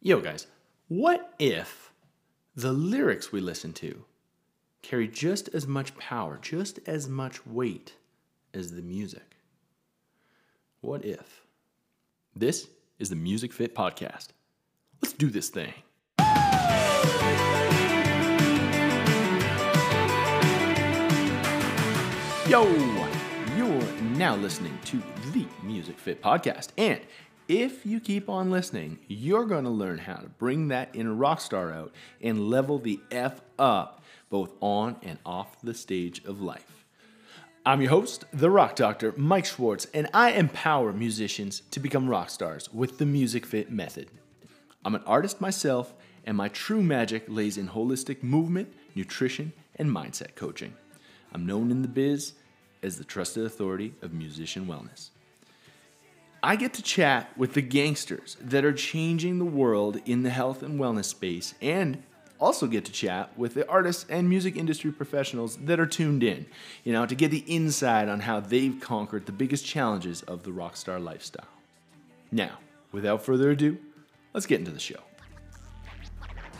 Yo, guys, what if the lyrics we listen to carry just as much power, just as much weight as the music? What if? This is the Music Fit Podcast. Let's do this thing. Yo, you're now listening to the Music Fit Podcast. And if you keep on listening, you're going to learn how to bring that inner rock star out and level the F up, both on and off the stage of life. I'm your host, the Rock Doctor, Mike Schwartz, and I empower musicians to become rock stars with the Music Fit method. I'm an artist myself, and my true magic lays in holistic movement, nutrition, and mindset coaching. I'm known in the biz as the trusted authority of musician wellness. I get to chat with the gangsters that are changing the world in the health and wellness space and also get to chat with the artists and music industry professionals that are tuned in, you know, to get the inside on how they've conquered the biggest challenges of the rock star lifestyle. Now, without further ado, let's get into the show.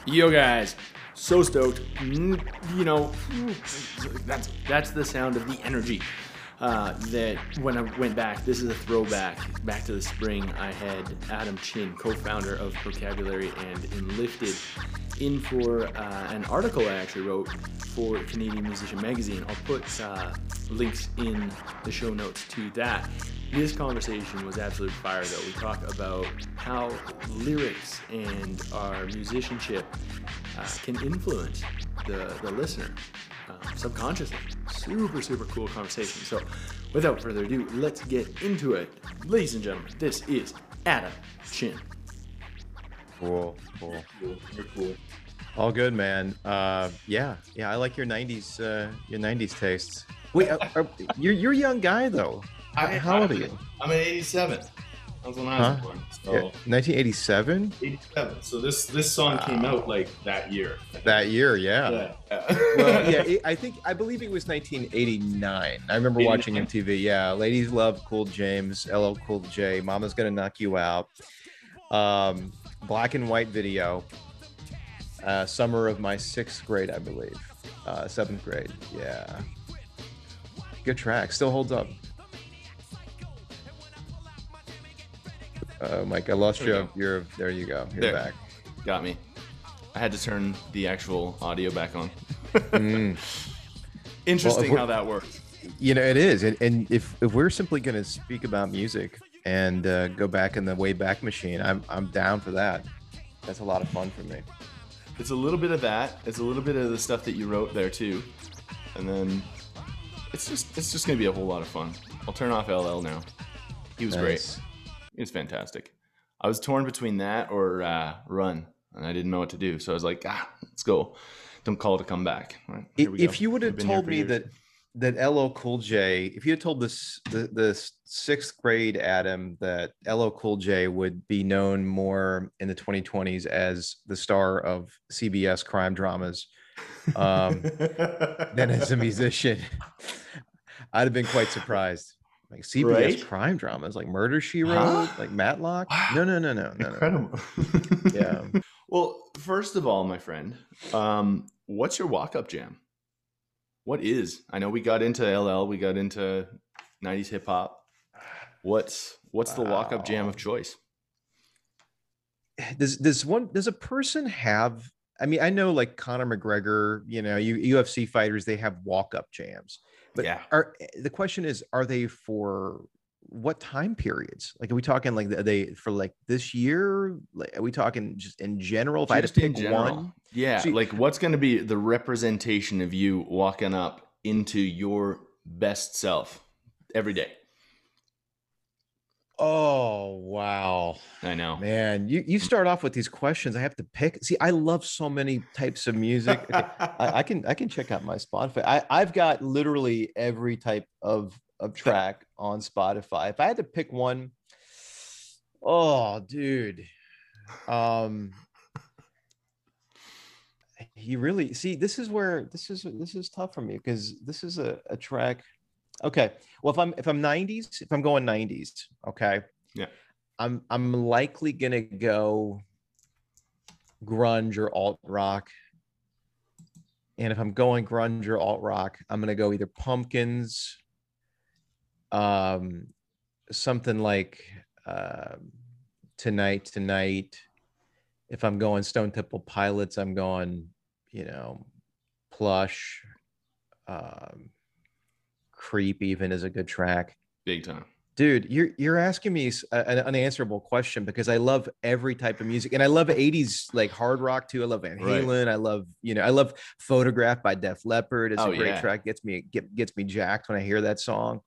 Yo, guys, so stoked. Mm, You know, that's that's the sound of the energy. Uh, that when I went back, this is a throwback back to the spring. I had Adam Chin, co-founder of Procabulary and Enlifted, in for uh, an article I actually wrote for Canadian Musician Magazine. I'll put uh, links in the show notes to that. This conversation was absolute fire, though. We talk about how lyrics and our musicianship uh, can influence the, the listener um, subconsciously. Super, super cool conversation. So, without further ado, let's get into it. Ladies and gentlemen, this is Adam Chin. Cool, cool. Very cool. All good, man. Uh, yeah, yeah. I like your '90s, uh, your '90s tastes. Wait, are, are, you're you're a young guy though. How, how old are you? I'm an 87. That was when I was Huh? born. So Yeah, 1987. 87. So this this song came out like that year. That year, yeah. Yeah. yeah. Well, yeah. It, I think I believe it was 1989. I remember watching MTV. Yeah, ladies love Cool James, LL Cool J. Mama's gonna knock you out. Um, black and white video. Uh, summer of my sixth grade, I believe. Uh, seventh grade. Yeah. Good track. Still holds up. Uh, Mike, I lost There you. You're there. You go. You're There. back. Got me. I had to turn the actual audio back on. Mm. Interesting we're- how that works. you know it is and, and if if we're simply going to speak about music and uh, go back in the way back machine i'm i'm down for that that's a lot of fun for me It's a little bit of that. It's a little bit of the stuff that you wrote there too, and then it's just it's just gonna be a whole lot of fun. I'll turn off LL now. He was great. Nice. He was fantastic. I was torn between that or uh, Run, and I didn't know what to do. So I was like, ah, let's go. Don't call to come back. Right, here we if go. you would We've have been here told me years. that that LL Cool J, if you had told this the, the sixth grade Adam that LL Cool J would be known more in the 2020s as the star of CBS crime dramas um, than as a musician, I'd have been quite surprised. Like CBS Right? crime dramas, like Murder She Wrote, Huh? like Matlock. Wow. No, no, no, no, no, no. Incredible. Yeah. Well, first of all, my friend, um, what's your walk-up jam? What is? I know we got into LL, we got into '90s hip hop. What's what's the walk-up jam of choice? does does one does a person have i mean i know like conor mcgregor you know you ufc fighters they have walk-up jams but Yeah. are eh, the question is are they for what time periods like are we talking like are they for like this year like are we talking just in general if i had to Just pick general. one Yeah, See- like what's going to be the representation of you walking up into your best self every day? Oh wow I know. man you, you start off with these questions i have to pick see i love so many types of music Okay, I, I can I can check out my Spotify. I, I've got literally every type of of track on Spotify. If I had to pick one, oh dude. Um you really see this is where this is this is tough for me because this is a, a track. Okay. Well if I'm if I'm 90s, if I'm going 90s, okay. Yeah. I'm I'm likely gonna go grunge or alt rock. And if I'm going grunge or alt rock, I'm gonna go either Pumpkins, um, something like uh, Tonight Tonight. If I'm going Stone Temple Pilots, I'm going, you know, Plush. Um, Creep even is a good track. Big time. Dude, you're you're asking me an unanswerable question because I love every type of music and I love 80s like hard rock too. I love Van Right. Halen. I love, you know, I love Photograph by Def Leppard. It's Oh, a great yeah. track. Gets me get, gets me jacked when I hear that song.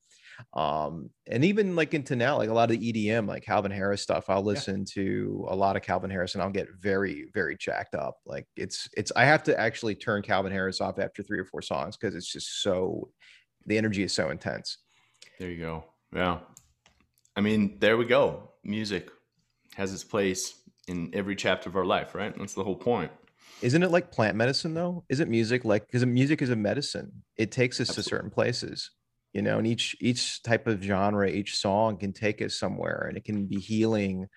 Um, and even like into now, like a lot of the EDM, like Calvin Harris stuff, I'll listen to a lot of Calvin Harris and I'll get very, very jacked up. Like it's it's I have to actually turn Calvin Harris off after three or four songs because it's just so the energy is so intense. There you go. Yeah. I mean, there we go. Music has its place in every chapter of our life, right? That's the whole point. Isn't it like plant medicine though? Isn't music like because music is a medicine? It takes us Absolutely. to certain places, you know, and each each type of genre, each song can take us somewhere and it can be healing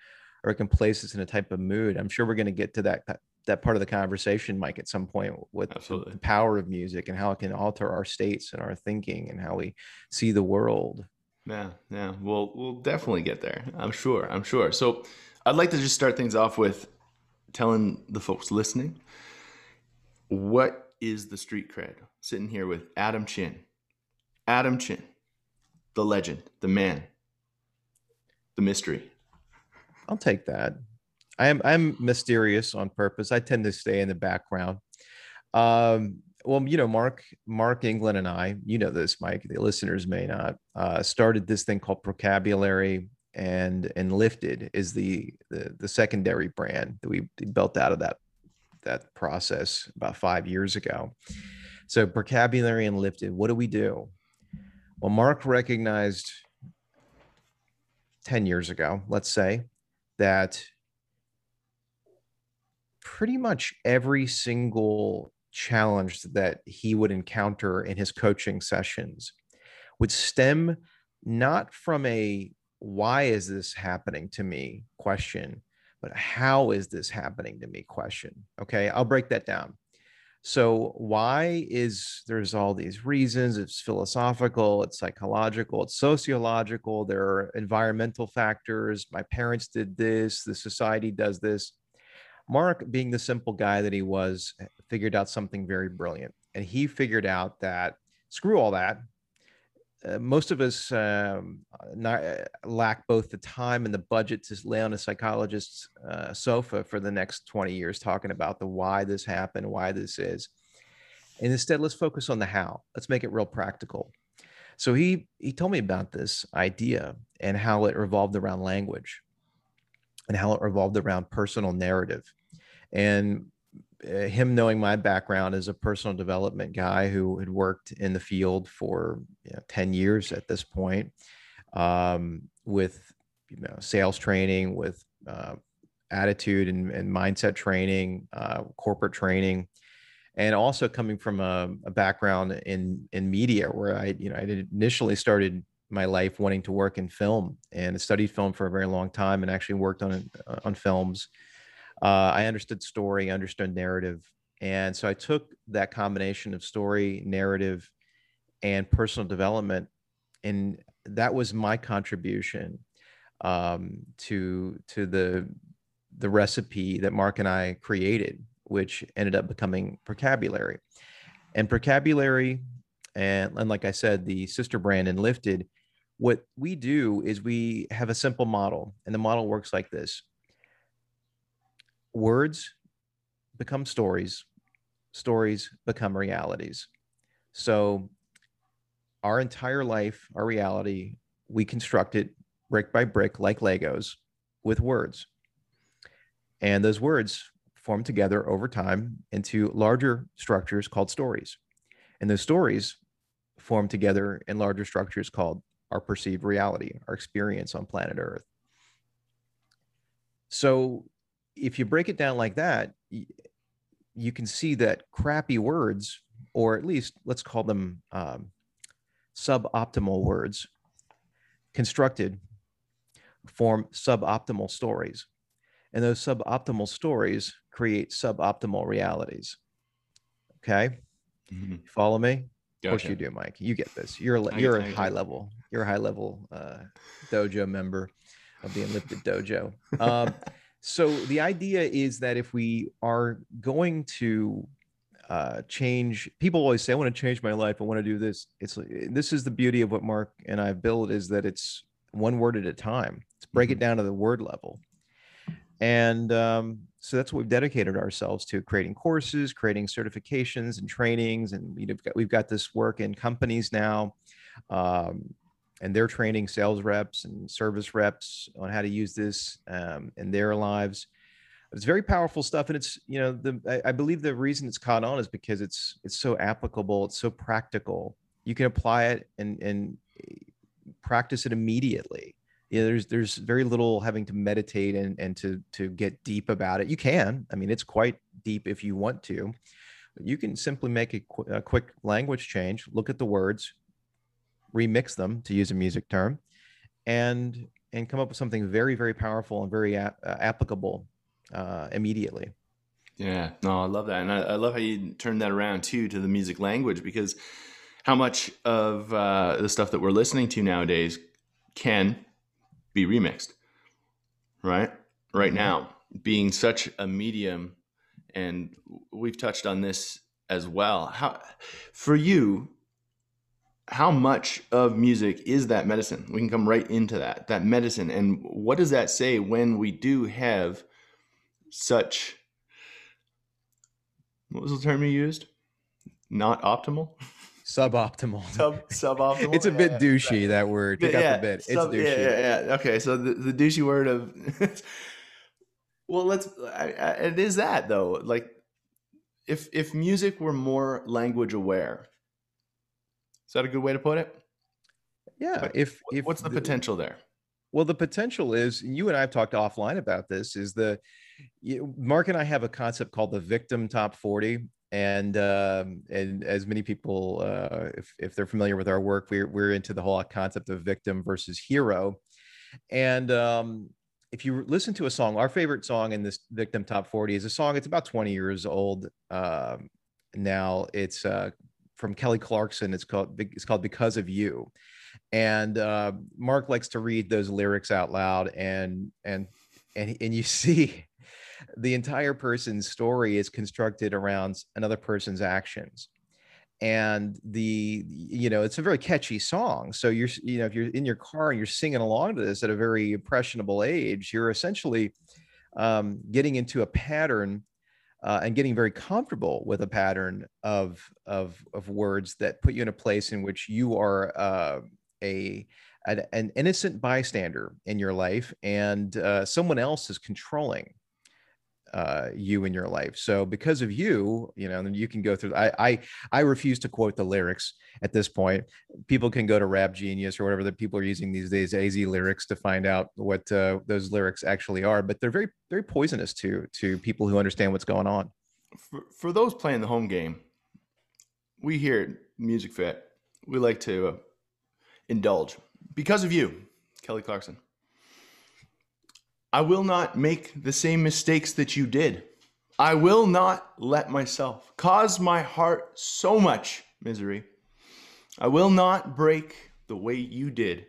or it can place us in a type of mood. I'm sure we're going to get to that that part of the conversation, Mike, at some point with the- Absolutely. the power of music and how it can alter our states and our thinking and how we see the world. Yeah, yeah. We'll we'll definitely get there. I'm sure. I'm sure. So I'd like to just start things off with telling the folks listening what is the street cred. Sitting here with Adam Chin. Adam Chin, the legend, the man, the mystery. I'll take that. I am I'm mysterious on purpose. I tend to stay in the background. Um, well, you know, Mark Mark England and I, you know this, Mike. The listeners may not. Uh, started this thing called Procabulary, and Enlifted is the the, the secondary brand that we built out of that that process about five years ago. So Procabulary and Lifted, what do we do? Well, Mark recognized 10 years ago, let's say, that pretty much every single challenge that he would encounter in his coaching sessions would stem not from a why is this happening to me question, but how is this happening to me question. Okay, I'll break that down. So, why is there's all these reasons? It's philosophical, it's psychological, it's sociological. There are environmental factors. My parents did this, the society does this. Mark, being the simple guy that he was, figured out something very brilliant. And he figured out that screw all that. Uh, most of us um, not, lack both the time and the budget to lay on a psychologist's uh, sofa for the next 20 years talking about the why this happened, why this is. And instead, let's focus on the how. Let's make it real practical. So he he told me about this idea and how it revolved around language and how it revolved around personal narrative. And uh, him knowing my background as a personal development guy who had worked in the field for you know, 10 years at this point um, with you know sales training with uh, attitude and, and mindset training uh, corporate training and also coming from a, a background in in media where i you know i initially started my life wanting to work in film and studied film for a very long time and actually worked on on films uh, I understood story, understood narrative. And so I took that combination of story, narrative, and personal development. And that was my contribution um, to, to the, the recipe that Mark and I created, which ended up becoming Procabulary. And Procabulary, and, and like I said, the sister brand Enlifted, what we do is we have a simple model, and the model works like this words become stories, stories become realities. So, our entire life, our reality, we construct it brick by brick, like Legos, with words. And those words form together over time into larger structures called stories. And those stories form together in larger structures called our perceived reality, our experience on planet Earth. So, if you break it down like that, you can see that crappy words, or at least let's call them um, suboptimal words, constructed form suboptimal stories. And those suboptimal stories create suboptimal realities. Okay, Mhm. follow me? Of course you do, Mike. You get this. You're a you're a high level. You're a high level uh, dojo member of the Unlimited Dojo. Um, so the idea is that if we are going to uh, change, people always say, "I want to change my life. I want to do this." It's this is the beauty of what Mark and I built is that it's one word at a time. Let's break it down to the word level. And um, so that's what we've dedicated ourselves to creating courses, creating certifications and trainings. And we've got, we've got this work in companies now. Um, and they're training sales reps and service reps on how to use this um, in their lives. It's very powerful stuff, and it's you know the I, I believe the reason it's caught on is because it's it's so applicable, it's so practical. You can apply it and and eh, practice it immediately yeah there's there's very little having to meditate and and to to get deep about it. You can i mean it's quite deep if you want to. You can simply make a, qu- a quick language change look at the words remix them to use a music term and and come up with something very very powerful and very a- uh, applicable uh, immediately. Yeah, no, I love that, and I, I love how you turned that around too to the music language because how much of uh, the stuff that we're listening to nowadays can be remixed, right? Right Mhm. now, being such a medium, and we've touched on this as well. How for you? How much of music is that medicine? We can come right into that. That medicine, and what does that say when we do have such what was the term you used? Not optimal. suboptimal Sub suboptimal. it's a bit douchey that word pick the bit it's sub- douchey Yeah, yeah, yeah. Okay, so the, the douchey word of well, let's. I, I, it is that though. Like, if if music were more language aware, is that a good way to put it? yeah But if if What's the potential there? Well, the potential is, you and I have talked offline about this, is the Mark and I have a concept called the victim top 40. And um, and as many people, uh, if, if they're familiar with our work, we're, we're into the whole concept of victim versus hero. And um, if you listen to a song, our favorite song in this victim top 40 is a song, it's about 20 years old um, now. It's uh, from Kelly Clarkson. It's called, it's called Because of You and uh, Mark likes to read those lyrics out loud, and and and and you see the entire person's story is constructed around another person's actions, and the you know it's a very catchy song. So you're you know if you're in your car and you're singing along to this at a very impressionable age, you're essentially um, getting into a pattern uh, and getting very comfortable with a pattern of of of words that put you in a place in which you are uh, a an, an innocent bystander in your life, and uh, someone else is controlling uh, you in your life. So because of you, you know, you can go through. I I I refuse to quote the lyrics at this point. People can go to Rap Genius or whatever that people are using these days, AZ lyrics, to find out what uh, those lyrics actually are. But they're very very poisonous to to people who understand what's going on. For, for those playing the home game, we here at Music Fit, we like to uh, indulge because of you, Kelly Clarkson. I will not make the same mistakes that you did. I will not let myself cause my heart so much misery. I will not break the way you did.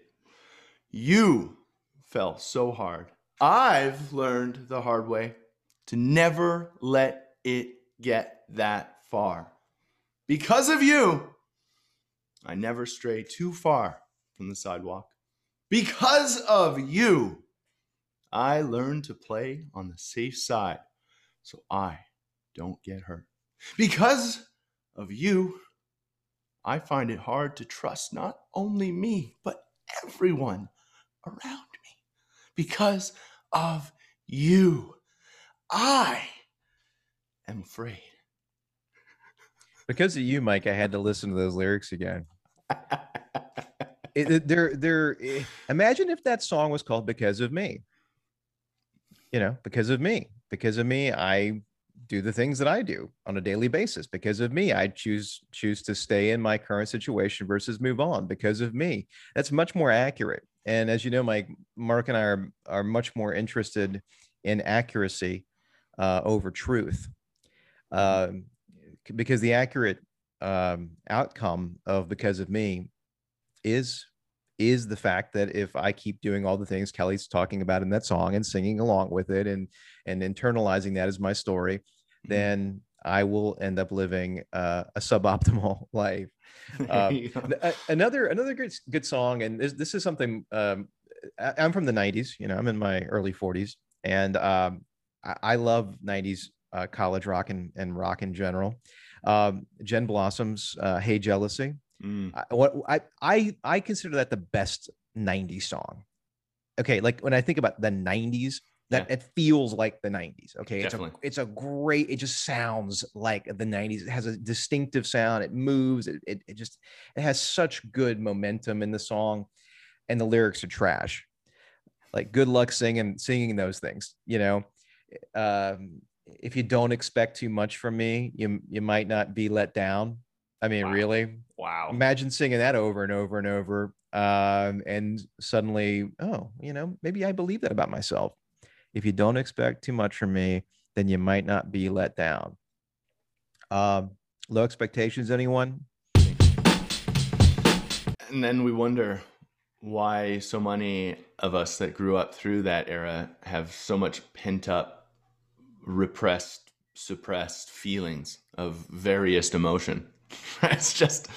You fell so hard. I've learned the hard way to never let it get that far. Because of you, I never stray too far from the sidewalk. Because of you, I learned to play on the safe side so I don't get hurt. Because of you, I find it hard to trust not only me, but everyone around me. Because of you, I am afraid. Because of you, Mike, I had to listen to those lyrics again. It, they're they're eh, imagine if that song was called because of me you know because of me because of me i do the things that i do on a daily basis. Because of me i choose choose to stay in my current situation versus move on. Because of me that's much more accurate. And as you know mike mark and i are are much more interested in accuracy uh, over truth. Um, because the accurate um, outcome of because of me is is the fact that if I keep doing all the things Kelly's talking about in that song and singing along with it and and internalizing that as my story, then I will end up living uh, a suboptimal life. Um, There you go. N- a- another another good good song, and this this is something um, I, I'm from the '90s. You know, I'm in my early 40s, and um, I, I love '90s uh, college rock and, and rock in general. Um, Gin Blossoms uh, "Hey Jealousy." Mm. I, what I I I consider that the best '90s song. Okay, like when I think about the '90s, that it feels like the 90s. Okay, it's a it's a great. It just sounds like the 90s. It has a distinctive sound. It moves. It it, it just it has such good momentum in the song, and the lyrics are trash. Like good luck singing singing those things. You know, um, if you don't expect too much from me, you you might not be let down. I mean, Wow. really, Wow. imagine singing that over and over and over um, and suddenly oh you know maybe i believe that about myself if you don't expect too much from me then you might not be let down um, low expectations anyone And then we wonder why so many of us that grew up through that era have so much pent up, repressed, suppressed feelings of various emotion. it's just,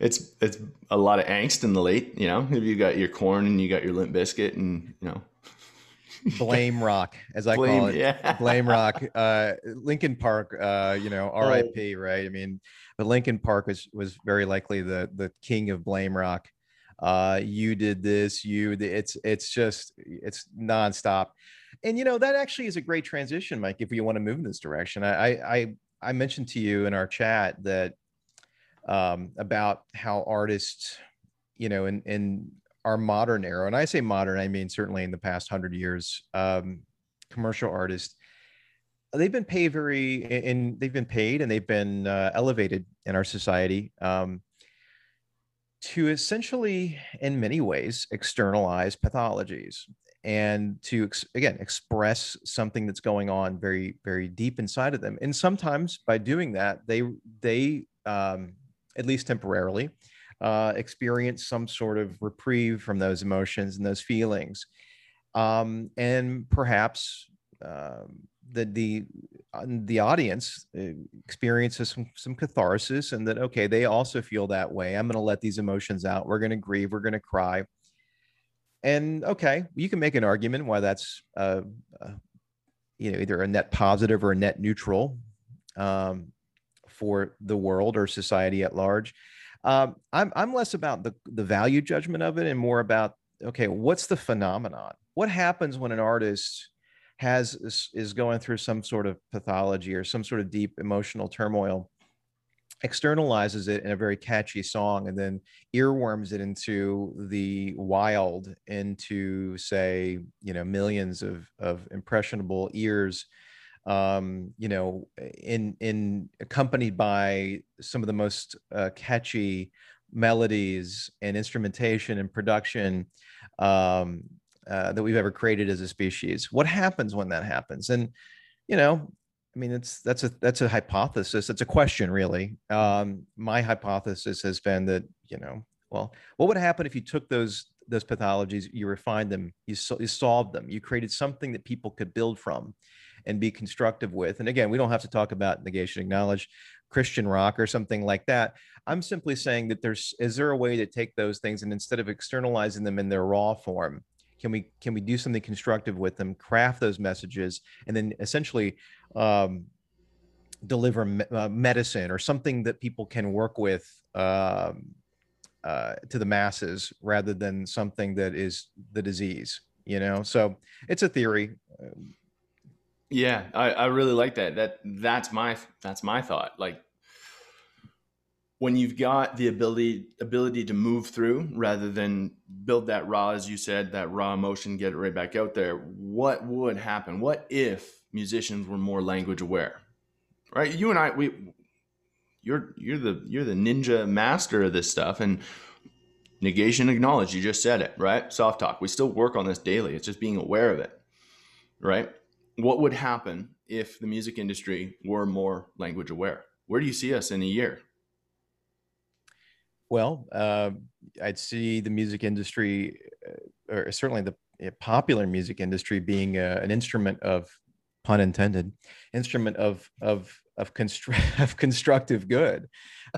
it's it's a lot of angst in the late. You know, if you got your Korn and you got your Limp Bizkit, and you know, blame rock as i blame, call it. yeah, blame rock uh Linkin Park uh you know rip right? I mean but Linkin Park was was very likely the the king of blame rock. Uh you did this you it's it's just it's nonstop. And you know that actually is a great transition mike if you want to move in this direction. I i, I mentioned to you in our chat that um about how artists you know in in our modern era and i say modern i mean certainly in the past 100 years um commercial artists they've been paid very and they've been paid and they've been uh, elevated in our society um, to essentially in many ways externalize pathologies and to ex- again express something that's going on very very deep inside of them. And sometimes by doing that they they um, at least temporarily uh, experience some sort of reprieve from those emotions and those feelings. Um, and perhaps um, the the uh, the audience uh, experiences some some catharsis and that okay they also feel that way. I'm going to let these emotions out. We're going to grieve. We're going to cry. And okay you can make an argument why that's uh, uh, you know either a net positive or a net neutral. Um, for the world or society at large. Um, I'm, I'm less about the, the value judgment of it and more about okay what's the phenomenon? What happens when an artist has is, is going through some sort of pathology or some sort of deep emotional turmoil externalizes it in a very catchy song and then earworms it into the wild into say you know millions of of impressionable ears um you know in in accompanied by some of the most uh, catchy melodies and instrumentation and production um uh, that we've ever created as a species. What happens when that happens? And you know, I mean, it's that's a that's a hypothesis. It's a question, really. Um, my hypothesis has been that you know, well, what would happen if you took those those pathologies, you refined them, you, so, you solved them, you created something that people could build from, and be constructive with. And again, we don't have to talk about negation, acknowledge Christian rock or something like that. I'm simply saying that there's is there a way to take those things and instead of externalizing them in their raw form can we can we do something constructive with them craft those messages and then essentially um, deliver me- uh, medicine or something that people can work with um, uh, to the masses rather than something that is the disease you know so it's a theory Yeah, I, I really like that. That that's my that's my thought. Like when you've got the ability ability to move through rather than build that raw, as you said, that raw emotion, get it right back out there. What would happen? What if musicians were more language aware? Right? You and I, we you're you're the you're the ninja master of this stuff and negation acknowledge you just said it right soft talk we still work on this daily it's just being aware of it right what would happen if the music industry were more language aware? Where do you see us in a year? Well, uh, I'd see the music industry, uh, or certainly the popular music industry, being uh, an instrument of pun intended, instrument of of of, constru- of constructive good.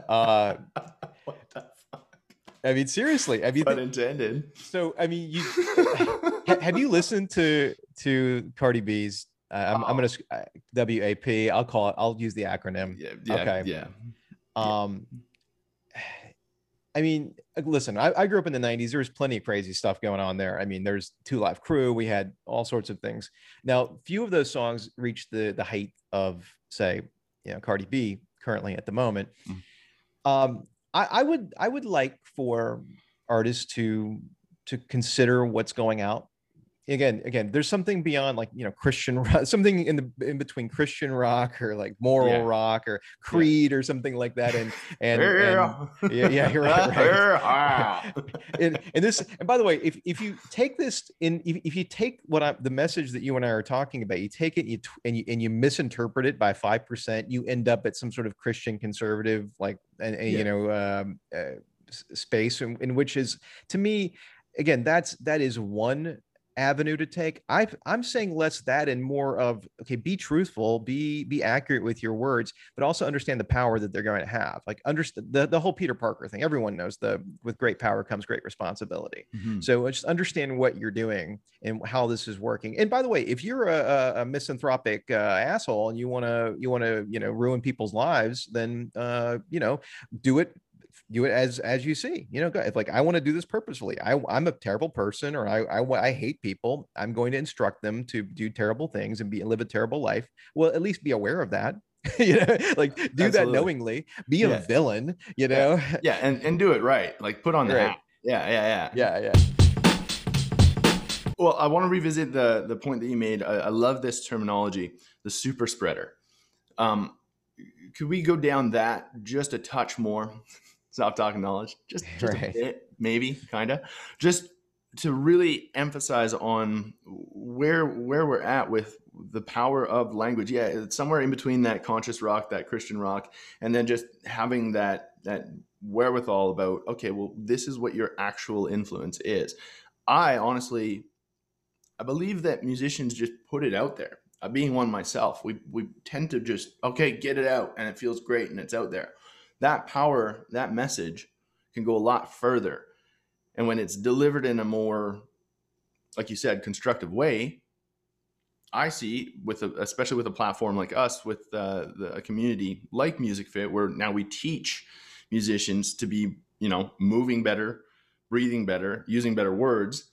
Uh, what the fuck? I mean, seriously. I mean, pun intended. So, I mean, you have you listened to to Cardi B's? Uh, I'm, oh. I'm gonna uh, WAP. I'll call it. I'll use the acronym. Yeah. yeah okay. Yeah. Um. I mean, listen, I, I, grew up in the 90s. There was plenty of crazy stuff going on there. I mean, there's Two Live Crew. We had all sorts of things. Now, few of those songs reached the the height of, say, you know, Cardi B currently at the moment. Mm. Um, I, I would I would like for artists to to consider what's going out again again there's something beyond like you know christian rock, something in the in between christian rock or like moral yeah. rock or creed yeah. or something like that and and, and yeah yeah you're right, right. and, and this and by the way if, if you take this in if, if you take what i the message that you and i are talking about you take it you and you and you misinterpret it by five percent you end up at some sort of christian conservative like and, and yeah. you know um, uh, space in, in which is to me again that's that is one avenue to take. I i'm saying less that and more of okay be truthful be be accurate with your words but also understand the power that they're going to have. Like understand the, the whole peter parker thing everyone knows the with great power comes great responsibility. Mm-hmm. so just understand what you're doing and how this is working. And by the way if you're a, a misanthropic uh, asshole and you want to you want to you know ruin people's lives then uh you know do it do it as as you see you know if like i want to do this purposefully I, i'm a terrible person or I, I i hate people i'm going to instruct them to do terrible things and be live a terrible life well at least be aware of that you know like do Absolutely. that knowingly be yeah. a villain you know yeah. yeah, and and do it right like put on the right. hat yeah yeah yeah yeah yeah well i want to revisit the the point that you made I, I love this terminology the super spreader um could we go down that just a touch more Stop talking knowledge, just, just right. a bit, maybe, kind of, just to really emphasize on where where we're at with the power of language. Yeah, it's somewhere in between that conscious rock, that Christian rock, and then just having that that wherewithal about okay, well, this is what your actual influence is. I honestly, I believe that musicians just put it out there. Uh, being one myself, we we tend to just okay, get it out, and it feels great, and it's out there that power, that message can go a lot further. And when it's delivered in a more, like you said, constructive way, I see with a, especially with a platform like us, with uh, the, a community like Music Fit, where now we teach musicians to be, you know, moving better, breathing better, using better words.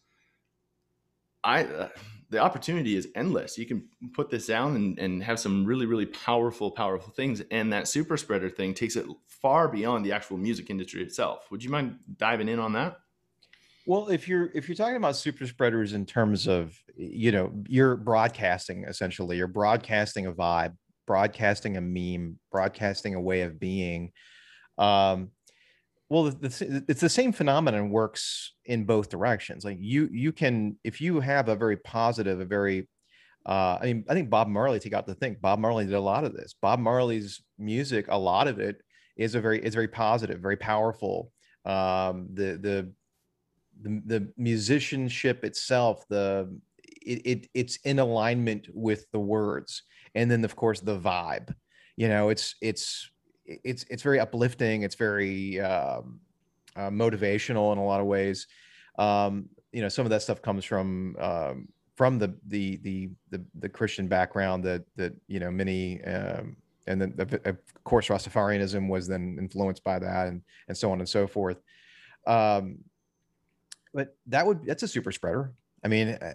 I uh, the opportunity is endless. You can put this down and, and have some really, really powerful, powerful things. And that super spreader thing takes it far beyond the actual music industry itself. Would you mind diving in on that? Well, if you're if you're talking about super spreaders in terms of you know you're broadcasting essentially, you're broadcasting a vibe, broadcasting a meme, broadcasting a way of being. Um, well it's the same phenomenon works in both directions like you you can if you have a very positive a very uh, I mean, I think Bob Marley. Take out the thing. Bob Marley did a lot of this. Bob Marley's music, a lot of it is a very, is very positive, very powerful. Um, the, the, the, the musicianship itself, the, it, it, it's in alignment with the words, and then of course the vibe. You know, it's, it's, it's it's very uplifting. It's very um, uh, motivational in a lot of ways. Um, you know, some of that stuff comes from um, from the, the the the the Christian background that that you know many um, and then of course Rastafarianism was then influenced by that and and so on and so forth. Um, but that would that's a super spreader. I mean, uh,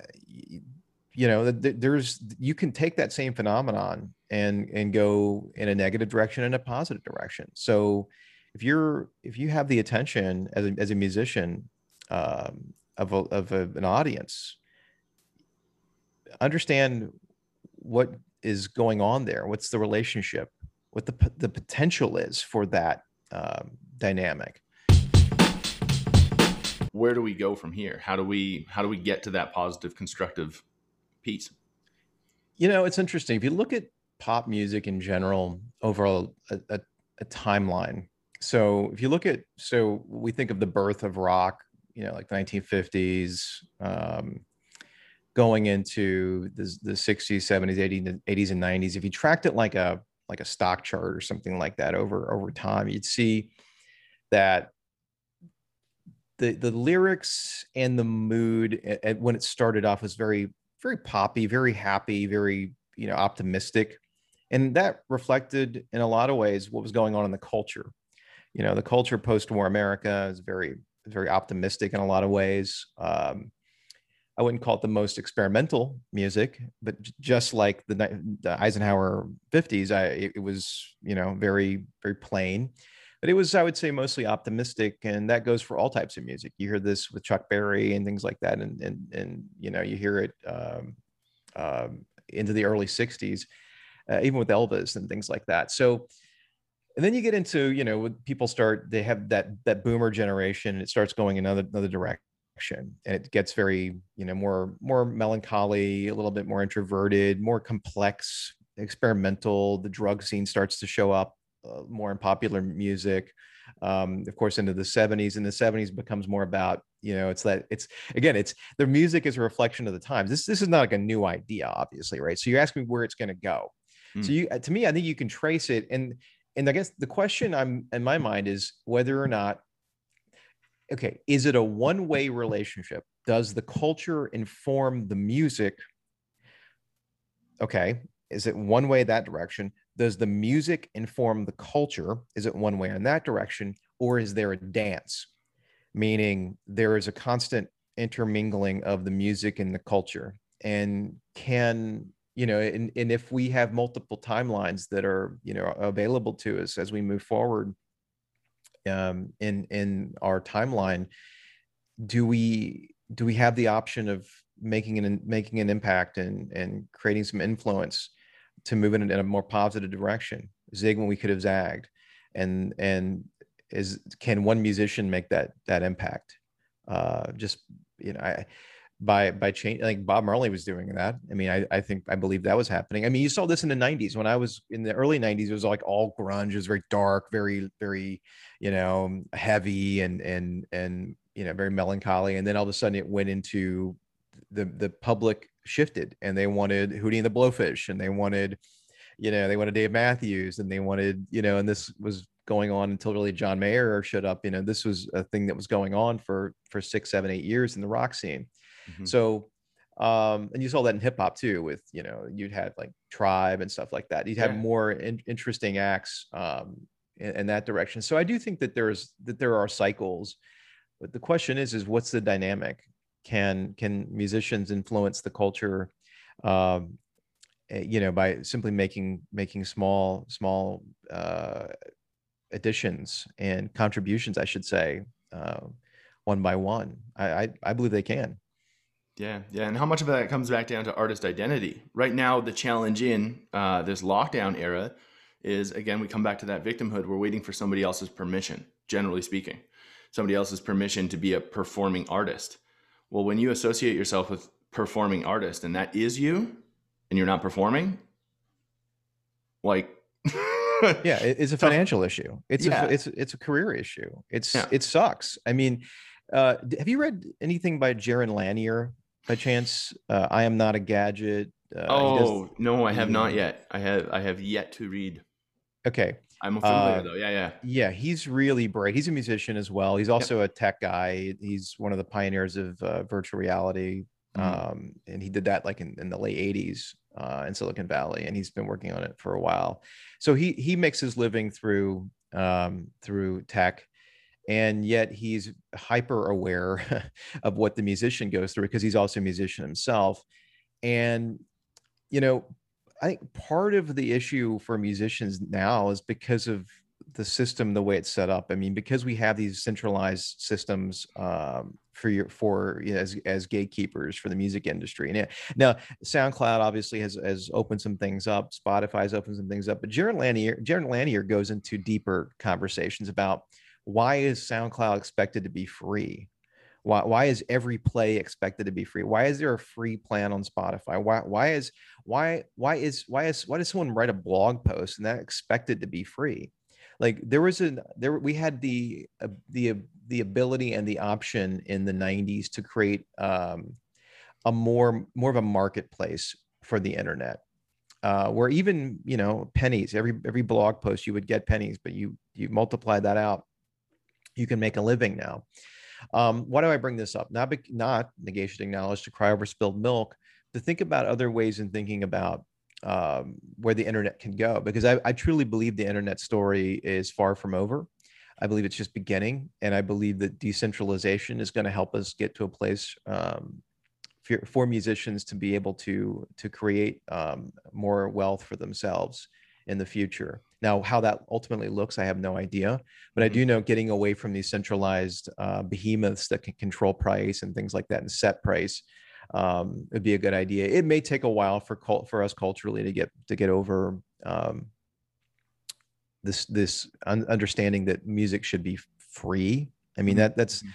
you know there's you can take that same phenomenon and and go in a negative direction and a positive direction. So if you're if you have the attention as a, as a musician um, of, a, of a, an audience understand what is going on there. What's the relationship? What the, the potential is for that um, dynamic. Where do we go from here? How do we how do we get to that positive constructive piece? You know, it's interesting. If you look at pop music in general over a, a, a timeline, so if you look at, so we think of the birth of rock, you know, like the 1950s, um, going into the, the 60s, 70s, 80s, 80s, and 90s. If you tracked it like a like a stock chart or something like that over over time, you'd see that the the lyrics and the mood at, when it started off was very very poppy, very happy, very you know optimistic, and that reflected in a lot of ways what was going on in the culture. You know, the culture post-war America is very very optimistic in a lot of ways. Um, I wouldn't call it the most experimental music, but just like the, the Eisenhower 50s, I it, it was you know very very plain but it was i would say mostly optimistic and that goes for all types of music. You hear this with chuck berry and things like that and and, and you know you hear it um, um, into the early 60s uh, even with elvis and things like that. So and then you get into you know when people start they have that that boomer generation and it starts going another another direction and it gets very you know more more melancholy a little bit more introverted more complex experimental the drug scene starts to show up uh, more in popular music um, of course into the 70s and the 70s becomes more about you know it's that it's again it's the music is a reflection of the times. This this is not like a new idea obviously right? So you're asking where it's going to go. Mm. so hmm. you uh, to me i think you can trace it and and i guess the question i'm in my mind is whether or not okay is it a one way relationship? Does the culture inform the music? Okay is it one way that direction does the music inform the culture? Is it one way in that direction, or is there a dance? Meaning there is a constant intermingling of the music and the culture. And can, you know, and, and if we have multiple timelines that are, you know, available to us as we move forward um, in in our timeline, do we do we have the option of making an making an impact and and creating some influence to move in, in a more positive direction. Zig when we could have zagged, and and is can one musician make that that impact? Uh, just you know, I by by change. I think Bob Marley was doing that. I mean, I, I think I believe that was happening. I mean, you saw this in the '90s when I was in the early '90s. It was like all grunge. It was very dark, very very you know heavy and and and you know very melancholy. And then all of a sudden it went into the the public shifted and they wanted Hootie and the Blowfish and they wanted, you know, they wanted Dave Matthews and they wanted, you know, and this was going on until really John Mayer showed up. You know, this was a thing that was going on for for six, seven, eight years in the rock scene. Mm-hmm. So um and you saw that in hip hop too with you know you'd have like tribe and stuff like that you'd have yeah. more in, interesting acts um in, in, that direction so i do think that there's that there are cycles but the question is is what's the dynamic can can musicians influence the culture um, eh, you know by simply making making small small uh, additions and contributions i should say uh, one by one. I, I, I believe they can. Yeah yeah and how much of that comes back down to artist identity? Right now the challenge in uh, this lockdown era is again we come back to that victimhood. We're waiting for somebody else's permission generally speaking. Somebody else's permission to be a performing artist well, when you associate yourself with performing artist and that is you and you're not performing, like yeah, it's a financial issue. It's yeah. a it's it's a career issue. It's yeah. it sucks. I mean, uh, have you read anything by Jaron Lanier by chance? Uh, I am not a gadget. Uh, oh does, no, I have not yet. I have I have yet to read. Okay, I'm familiar uh, though. Yeah, yeah. Yeah, he's really bright. He's a musician as well. He's also yep. a tech guy. He's one of the pioneers of uh, virtual reality. Mm-hmm. Um, and he did that like in, in the late 80s uh, in Silicon Valley, and he's been working on it for a while. So he he makes his living through um, through tech, and yet he's hyper aware of what the musician goes through because he's also a musician himself. And you know, I think part of the issue for musicians now is because of the system, the way it's set up. I mean, because we have these centralized systems um, for your for you know, as as gatekeepers for the music industry. And now, SoundCloud obviously has has opened some things up. Spotify's opened some things up. But Jaron Lanier, Jaron Lanier goes into deeper conversations about why is SoundCloud expected to be free? Why, why is every play expected to be free? Why is there a free plan on Spotify? Why, why is why why is why is why does someone write a blog post and that expected to be free? Like there was a there we had the uh, the the ability and the option in the 90s to create um, a more more of a marketplace for the internet uh, where even you know pennies every every blog post you would get pennies but you you multiply that out you can make a living now um, why do i bring this up not not negating knowledge to cry over spilled milk to think about other ways in thinking about um, where the internet can go because I, I truly believe the internet story is far from over i believe it's just beginning and i believe that decentralization is going to help us get to a place um, for, for musicians to be able to to create um, more wealth for themselves in the future. Now, how that ultimately looks, I have no idea. But I do mm-hmm. know getting away from these centralized uh, behemoths that can control price and things like that and set price um, would be a good idea. It may take a while for cult, for us culturally to get to get over um, this this un- understanding that music should be free. I mean mm-hmm. that that's. Mm-hmm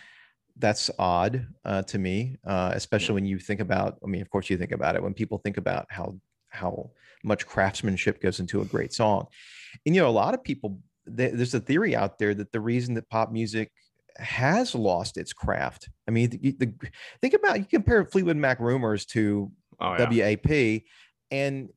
that's odd uh, to me, uh, especially when you think about. I mean, of course, you think about it when people think about how how much craftsmanship goes into a great song, and you know, a lot of people. There's a theory out there that the reason that pop music has lost its craft. I mean, the, the, think about you compare Fleetwood Mac Rumours to oh, yeah. WAP, and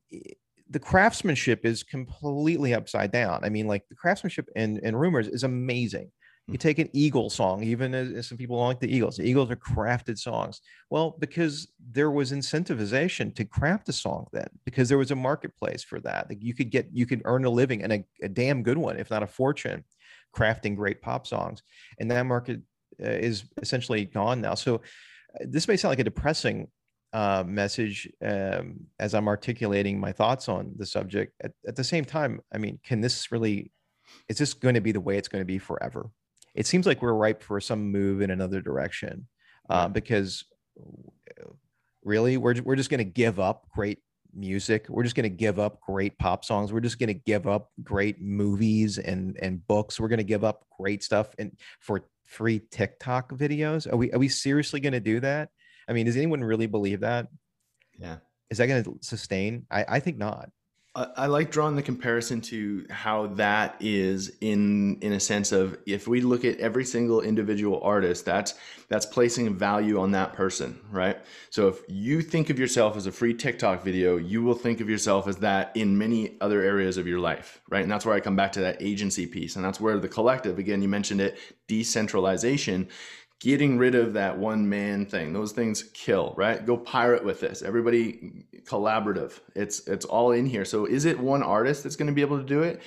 the craftsmanship is completely upside down. I mean, like the craftsmanship in, in Rumours is amazing. You take an Eagle song, even as, as some people don't like the Eagles. The Eagles are crafted songs. Well, because there was incentivization to craft a song then, because there was a marketplace for that. Like you could get, you could earn a living and a, a damn good one, if not a fortune, crafting great pop songs. And that market uh, is essentially gone now. So uh, this may sound like a depressing uh, message um, as I'm articulating my thoughts on the subject. At, at the same time, I mean, can this really? Is this going to be the way it's going to be forever? It seems like we're ripe for some move in another direction uh, because really we're, we're just going to give up great music. We're just going to give up great pop songs. We're just going to give up great movies and and books. We're going to give up great stuff and for free tiktok videos. Are we are we seriously going to do that? I mean does anyone really believe that? Yeah. Is that going to sustain? I i think not I like drawing the comparison to how that is in in a sense of if we look at every single individual artist, that's that's placing value on that person, right? So if you think of yourself as a free TikTok video, you will think of yourself as that in many other areas of your life, right? And that's where I come back to that agency piece, and that's where the collective, again, you mentioned it, decentralization getting rid of that one man thing those things kill right? Go pirate with this. Everybody collaborative. It's it's all in here. So is it one artist that's going to be able to do it?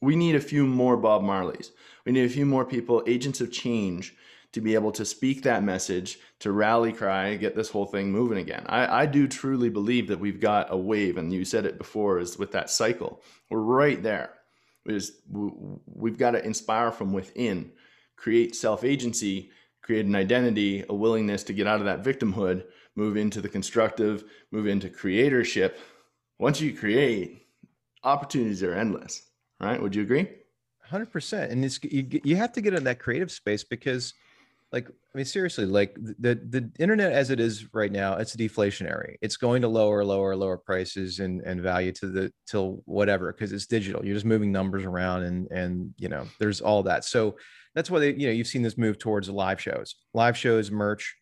We need a few more bob marleys. We need a few more people agents of change to be able to speak that message to rally cry get this whole thing moving again. I, I do truly believe that we've got a wave and you said it before is with that cycle. We're right there. Just, we've got to inspire from within create self-agency create an identity, a willingness to get out of that victimhood, move into the constructive, move into creatorship. Once you create, opportunities are endless, right? Would you agree? 100%. And it's you, you have to get in that creative space because like I mean seriously, like the the internet as it is right now, it's deflationary. It's going to lower, lower, lower prices and and value to the till whatever because it's digital. You're just moving numbers around and and you know there's all that. So that's why they, you know you've seen this move towards live shows, live shows, merch,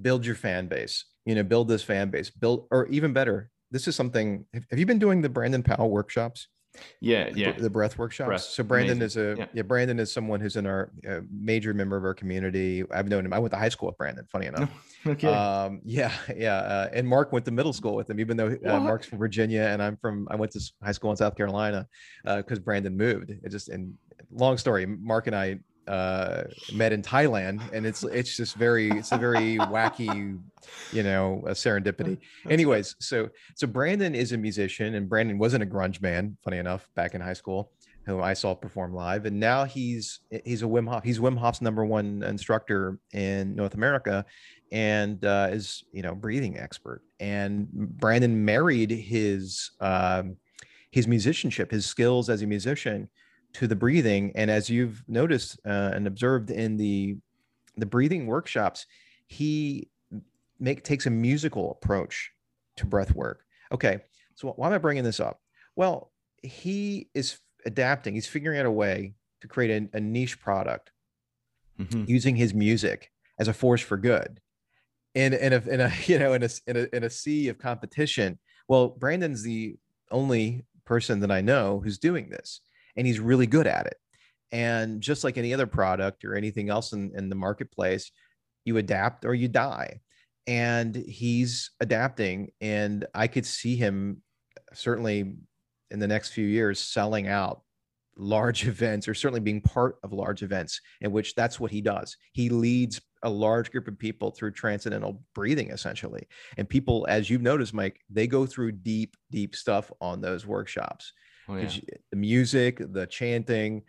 build your fan base. You know, build this fan base, build or even better. This is something. Have you been doing the Brandon Powell workshops? Yeah, yeah. The, the breath workshops. Breath. So Brandon Amazing. is a yeah. yeah. Brandon is someone who's in our uh, major member of our community. I've known him. I went to high school with Brandon. Funny enough. okay. Um, yeah, yeah. Uh, and Mark went to middle school with him, even though uh, Mark's from Virginia and I'm from. I went to high school in South Carolina because uh, Brandon moved. It just and long story. Mark and I uh, met in Thailand, and it's it's just very it's a very wacky, you know, serendipity. Anyways, so so Brandon is a musician, and Brandon wasn't a grunge man, funny enough, back in high school, who I saw perform live, and now he's he's a Wim Hof. He's Wim Hof's number one instructor in North America, and uh, is you know breathing expert. And Brandon married his um, his musicianship, his skills as a musician to the breathing. And as you've noticed uh, and observed in the the breathing workshops, he make takes a musical approach to breath work. Okay, so why am I bringing this up? Well, he is adapting. He's figuring out a way to create a, a niche product Mhm. using his music as a force for good. In in a in a you know in a in a in a sea of competition. Well, Brandon's the only person that I know who's doing this, and he's really good at it. And just like any other product or anything else in, in the marketplace, you adapt or you die. And he's adapting, and I could see him certainly in the next few years selling out large events or certainly being part of large events in which that's what he does. He leads a large group of people through transcendental breathing essentially. And people as you've noticed Mike, they go through deep deep stuff on those workshops. Oh, yeah. The music, the chanting,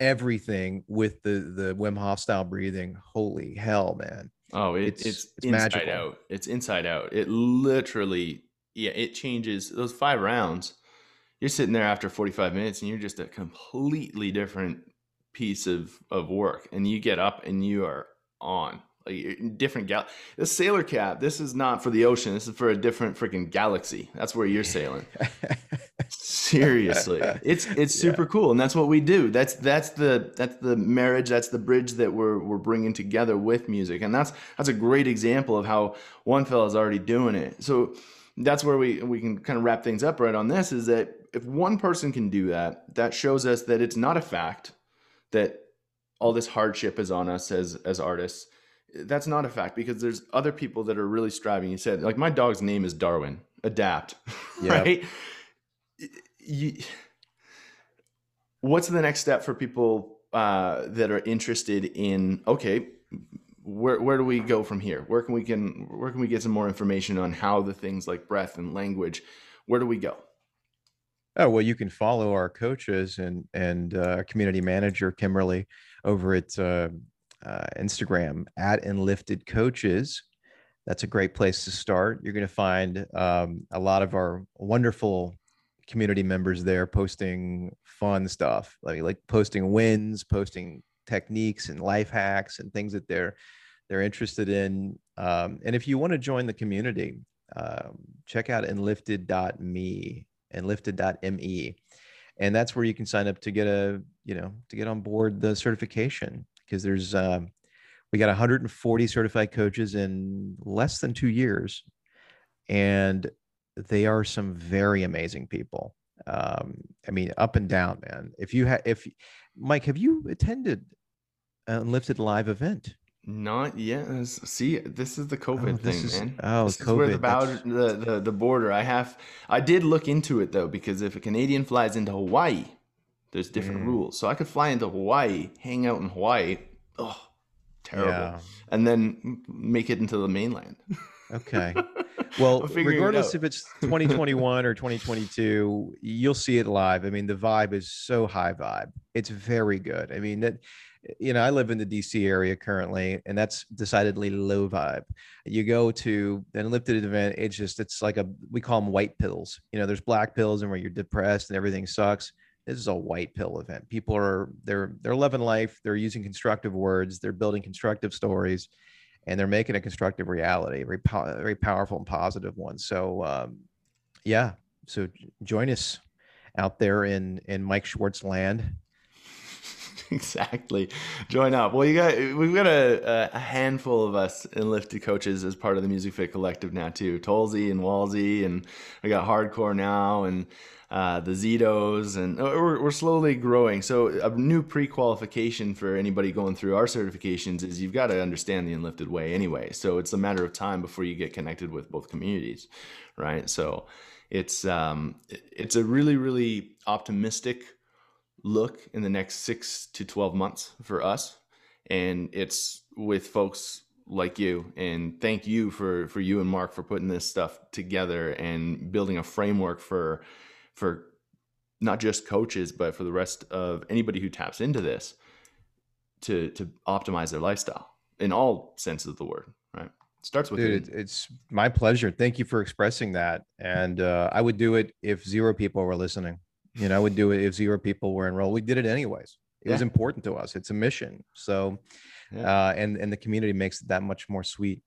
everything with the the Wim Hof style breathing. Holy hell, man. Oh, it, It's- it's, it's inside magical. out. It's inside out. It literally, yeah, it changes those five rounds. You're sitting there after 45 minutes and you're just a completely different piece of, of work. And you get up and you are on like different gal. The sailor cap, this is not for the ocean. This is for a different freaking galaxy. That's where you're sailing. Seriously, it's it's Yeah. super cool, and that's what we do. That's that's the that's the marriage. That's the bridge that we're we're bringing together with music, and that's that's a great example of how one fella's already doing it. So that's where we we can kind of wrap things up right on this. Is that if one person can do that, that shows us that it's not a fact that all this hardship is on us as as artists. That's not a fact because there's other people that are really striving. You said like my dog's name is Darwin. Adapt, Yep. right? You, what's the next step for people uh, that are interested in okay where, where do we go from here where can we can where can we get some more information on how the things like breath and language where do we go Oh well, you can follow our coaches and and uh, community manager Kimberly over at uh, uh, Instagram at Enlifted Coaches. That's a great place to start. You're going to find um, a lot of our wonderful community members there posting fun stuff, like like posting wins, posting techniques and life hacks and things that they're they're interested in. Um, and if you want to join the community, um, check out enlifted.me enlifted.me and that's where you can sign up to get a you know to get on board the certification because there's um, we got 140 certified coaches in less than two years and they are some very amazing people. Um, i mean up and down man. If you have if mike have you attended Enlifted live event? Not yet. See this is the covid Oh, this thing is- man. oh, this is where the, COVID, the, the the border i have i did look into it though because if a canadian flies into hawaii there's different Mm. rules. So i could fly into hawaii hang out in hawaii oh terrible. Yeah. and then make it into the mainland. Okay. Well, I'm it regardless if it's 2021 or 2022, you'll see it live. I mean, the vibe is so high vibe. It's very good. I mean, that you know, I live in the DC area currently, and that's decidedly low vibe. You go to Enlifted event, it's just it's like a we call them white pills. You know, there's black pills and where you're depressed and everything sucks. This is a white pill event. People are they're they're loving life. They're using constructive words. They're building constructive stories and they're making a constructive reality, very, po- very powerful and positive one. So, um, yeah, so join us out there in in Mike Schwartz land. exactly join up well you got we've got a, a handful of us enlifted coaches as part of the music fit collective now too tolsey and walsey and we got hardcore now and uh, the zetos and uh, we're, we're slowly growing so a new pre-qualification for anybody going through our certifications is you've got to understand the enlifted way anyway so it's a matter of time before you get connected with both communities right so it's um it's a really really optimistic look in the next six to 12 months for us. And it's with folks like you. And thank you for, for you and Mark for putting this stuff together and building a framework for, for not just coaches, but for the rest of anybody who taps into this to, to optimize their lifestyle in all senses of the word, right? It starts with Dude, it, it's my pleasure. Thank you for expressing that. And uh, I would do it if zero people were listening. You know, I would do it if zero people were enrolled. We did it anyways. It was important to us. It's a mission. So, Yeah. uh, and and the community makes it that much more sweet.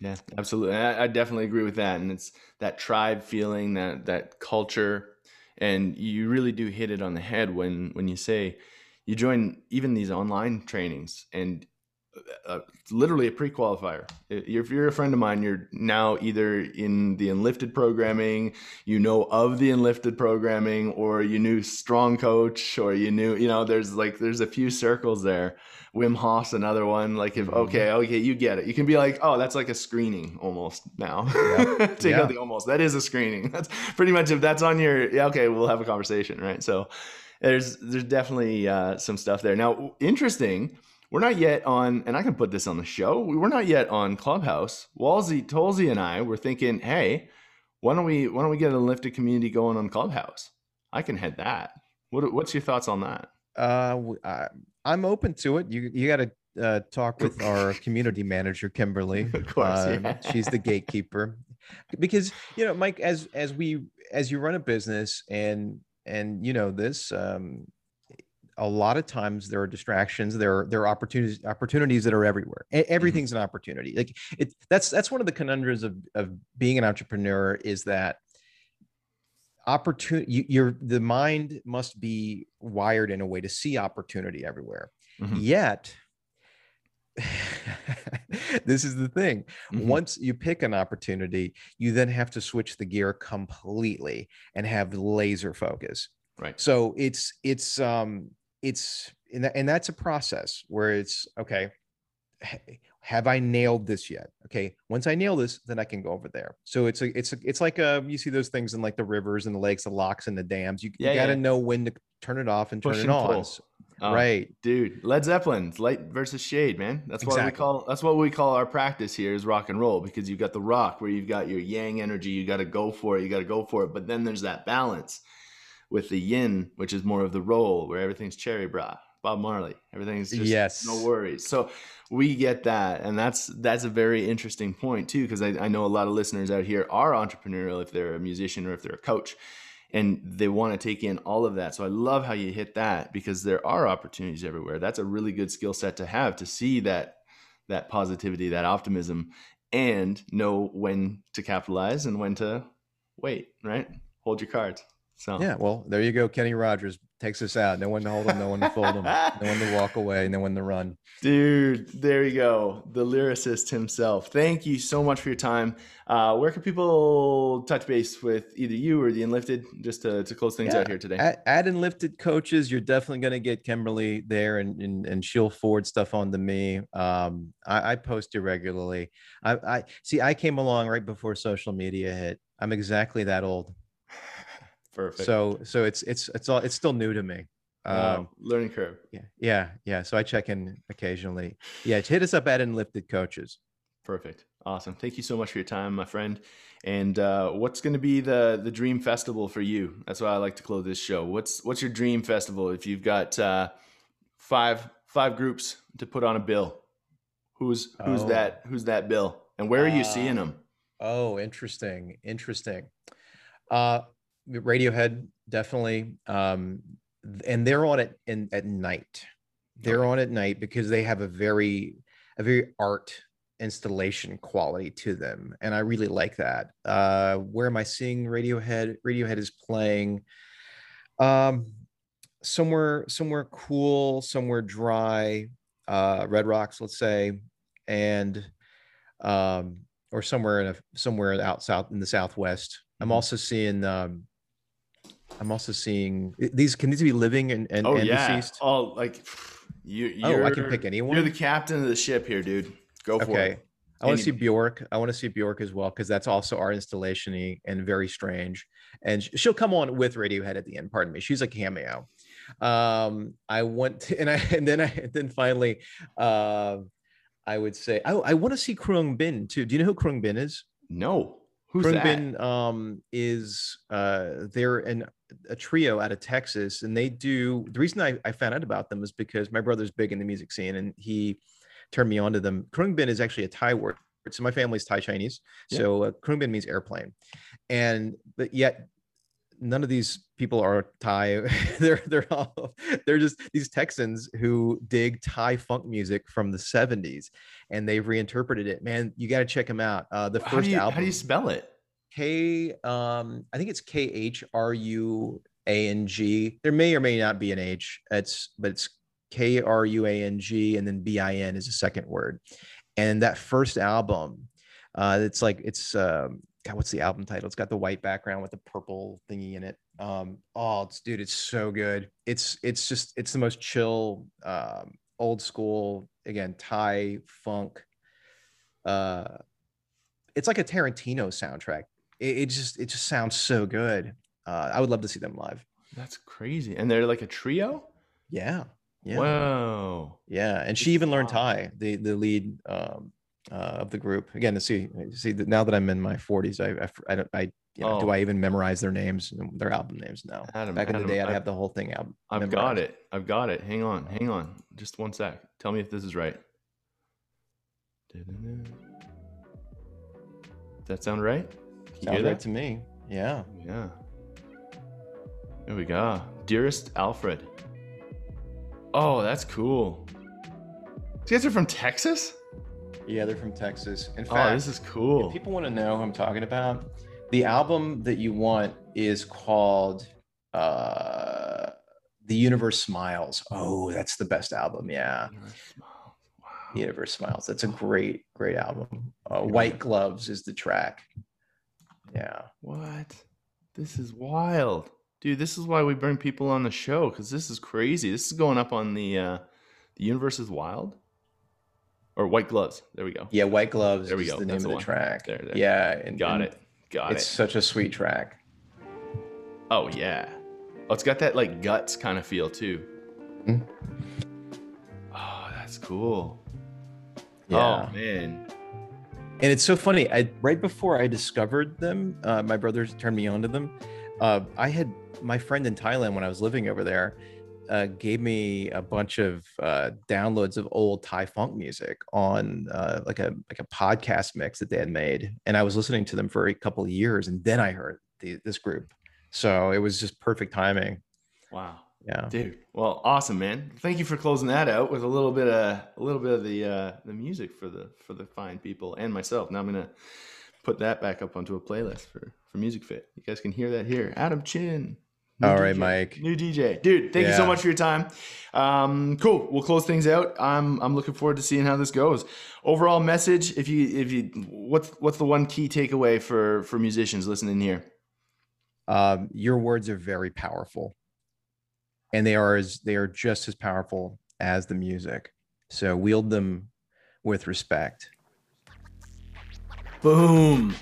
Yeah, absolutely. I, I definitely agree with that. And it's that tribe feeling, that that culture, and you really do hit it on the head when when you say you join even these online trainings and uh, literally a pre-qualifier. If you're a friend of mine, you're now either in the enlifted programming, you know of the enlifted programming, or you knew strong coach, or you knew, you know, there's like there's a few circles there. Wim Hof's another one. Like if Mhm. okay, okay, you get it. You can be like, oh, that's like a screening almost now. Take Yeah. out the almost. That is a screening. That's pretty much if that's on your yeah, okay, we'll have a conversation, right? So there's there's definitely uh, some stuff there. Now, interesting. We're not yet on, and I can put this on the show. We're not yet on Clubhouse. Walsey, Tolsey, and I were thinking, hey, why don't we why don't we get a lifted community going on Clubhouse? I can head that. What, what's your thoughts on that? Uh, I, am open to it. You you got to uh, talk with our community manager, Kimberly. Of course, Uh, yeah. she's the gatekeeper. Because you know, Mike, as as we as you run a business and and you know this, um, a lot of times there are distractions. There are there are opportunities opportunities that are everywhere. E- Everything's an opportunity. Like it. That's that's one of the conundrums of of being an entrepreneur is that opportunity you, your the mind must be wired in a way to see opportunity everywhere Mhm. yet this is the thing Mhm. once you pick an opportunity you then have to switch the gear completely and have laser focus Right. so it's it's um it's and, that, and that's a process where it's okay have i nailed this yet okay once i nail this then i can go over there so it's a it's a, it's like uh you see those things in like the rivers and the lakes the locks and the dams you, Yeah, you got to yeah. know when to turn it off and turn Push it and on Oh, right dude. Led Zeppelin's light versus shade, man. That's what we call. That's what we call our practice here is rock and roll because you've got the rock where you've got your yang energy. You got to go for it. You got to go for it. But then there's that balance with the yin, which is more of the roll, where everything's cherry bra. Bob Marley. Everything's just Yes. no worries. So we get that, and that's that's a very interesting point too, because I, I know a lot of listeners out here are entrepreneurial if they're a musician or if they're a coach, and they want to take in all of that. So I love how you hit that because there are opportunities everywhere. That's a really good skill set to have to see that that positivity, that optimism, and know when to capitalize and when to wait. Right, hold your cards. So yeah well there you go kenny rogers takes us out no one to hold him no one to fold him no one to walk away no one to run Dude, there you go. The lyricist himself. Thank you so much for your time. Uh, where can people touch base with either you or the Enlifted just to, to close things Yeah, out here today? At, add Enlifted coaches you're definitely going to get kimberly there and, and and she'll forward stuff on to me um i, I post irregularly I, I see i came along right before social media hit i'm exactly that old Perfect. so so it's it's it's all it's still new to me Wow, um learning curve. yeah yeah yeah so i check in occasionally yeah hit us up at Enlifted coaches Perfect. Awesome. Thank you so much for your time, my friend. And uh, what's going to be the the dream festival for you? That's why I like to close this show. What's what's your dream festival? If you've got uh, five five groups to put on a bill, who's who's Oh. that who's that bill? And where are you seeing Uh, them? Oh, interesting. Interesting. Uh Radiohead definitely um and they're on it in at night. They're on at night because they have a very a very art installation quality to them and I really like that. Uh where am I seeing Radiohead? Radiohead is playing um somewhere somewhere cool, somewhere dry, uh Red Rocks let's say and um or somewhere in a somewhere out south in the southwest. I'm Mhm. also seeing um I'm also seeing these can these be living and and, Oh and yeah. deceased. Oh, like you. Oh, You're, I can pick anyone. You're the captain of the ship here, dude. Go for Okay. it. I want to see Bjork. I want to see Bjork as well because that's also our installation and very strange. And she'll come on with Radiohead at the end. Pardon me. She's a cameo. Um, I want to, and I and then I and then finally, uh, I would say I, I want to see Khruangbin too. Do you know who Khruangbin is? No. Who's Krung that? Bin um, is uh, they're an, a trio out of Texas, and they do. The reason I, I found out about them is because my brother's big in the music scene, and he turned me on to them. Khruangbin is actually a Thai word, so my family's Thai Chinese. Yeah. So uh, Khruangbin means airplane, and but yet none of these people are Thai. they're they're all they're just these Texans who dig Thai funk music from the 70s and they've reinterpreted it. Man, you got to check them out. Uh the How first do you, album how do you spell it? K um I think it's K H R U A N G. There may or may not be an H. It's but it's K R U A N G and then B I N is a second word. And that first album, uh it's like it's um God, what's the album title? It's got the white background with the purple thingy in it. Um, oh, it's dude, it's so good. It's it's just it's the most chill, um, old school again Thai funk. Uh, it's like a Tarantino soundtrack. It, it just it just sounds so good. Uh, I would love to see them live. That's crazy. And they're like a trio? Yeah, yeah, Wow. yeah. And she even learned Thai. The the lead um, uh, of the group. Again, to see see that now that I'm in my 40s, I I, I don't I you know, do Oh. I even memorize their names their album names now? Adam, Back in Adam, the day, I'd I've- have the whole thing out. I've got it. I've got it. Hang on. Hang on. Just one sec. Tell me if this is right. Does that sound right? Can you Sounds hear right that? to me. Yeah. Yeah. There we go. Dearest Alfred. Oh, that's cool. These guys are from Texas? Yeah, they're from Texas. In Oh, fact, this is cool. if people want to know who I'm talking about, the album that you want is called uh The Universe Smiles. Oh, that's the best album. Yeah. Wow. The Universe Smiles. That's a great, great album. Uh, White Gloves is the track. Yeah. What? This is wild. Dude, this is why we bring people on the show because this is crazy. This is going up on the uh the universe is wild. Or white gloves. There we go. Yeah, White Gloves There we is go. the name That's of the one. track. There, there. Yeah. And, Got and it. Got It's it. It's such a sweet track. Oh yeah. Oh, it's got that like guts kind of feel too. Mhm. Oh, that's cool. Yeah. Oh man. And it's so funny i right before i discovered them uh, my brothers turned me on to them uh, i had my friend in thailand when i was living over there uh, gave me a bunch of uh, downloads of old thai funk music on uh, like a like a podcast mix that they had made. And i was listening to them for a couple of years and then i heard the, this group. So it was just perfect timing. Wow. Yeah Dude. Well, awesome, man. Thank you for closing that out with a little bit of a little bit of the uh the music for the for the fine people and myself. Now I'm gonna put that back up onto a playlist for for Music Fit. You guys can hear that here. Adam Chin. new All right, DJ. Mike. New DJ. Dude, thank you so much for your time. Um, cool. We'll close things out. I'm I'm looking forward to seeing how this goes. Overall message, if you if you what's what's the one key takeaway for for musicians listening here? um, your words are very powerful and they are as they are just as powerful as the music so wield them with respect Boom.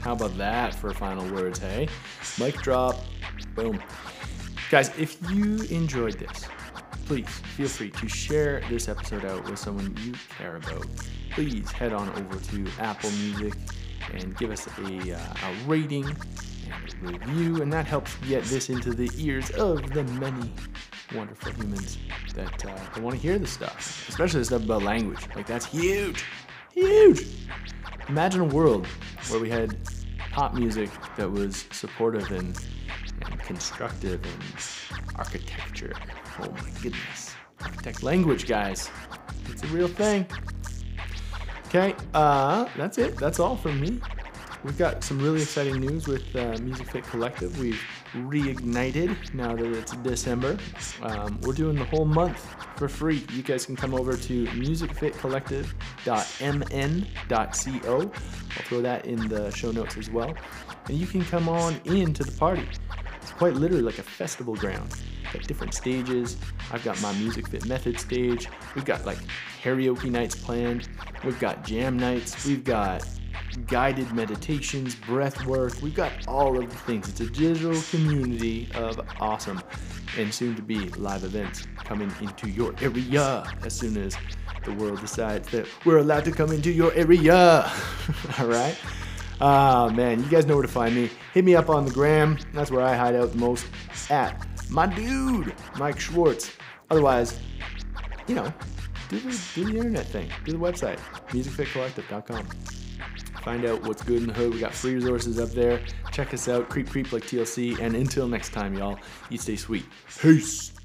How about that for final words, hey? Mic drop. Boom. Guys, if you enjoyed this, please feel free to share this episode out with someone you care about. Please head on over to Apple Music and give us a, uh, a rating review, and that helps get this into the ears of the many wonderful humans that uh, want to hear this stuff, especially the stuff about language. Like, that's huge. Huge. Imagine a world where we had pop music that was supportive and, and constructive and architecture. Oh my goodness. Architect language, guys. It's a real thing. Okay, uh, that's it. That's all from me. We've got some really exciting news with uh, Music Fit Collective. We've reignited now that it's December. Um, we're doing the whole month for free. You guys can come over to musicfitcollective.mn.co. I'll throw that in the show notes as well. And you can come on into the party. It's quite literally like a festival ground. Got different stages. I've got my Music Fit Method stage. We've got like karaoke nights planned. We've got jam nights. We've got guided meditations, breath work. We've got all of the things. It's a digital community of awesome and soon to be live events coming into your area as soon as the world decides that we're allowed to come into your area. all right. Ah, man, you guys know where to find me. Hit me up on the gram. That's where I hide out the most at my dude, Mike Schwartz. Otherwise, you know, do the, do the internet thing. Do the website, musicfitcollective.com. Find out what's good in the hood. We got free resources up there. Check us out. Creep, creep like TLC. And until next time, y'all, you stay sweet. Peace.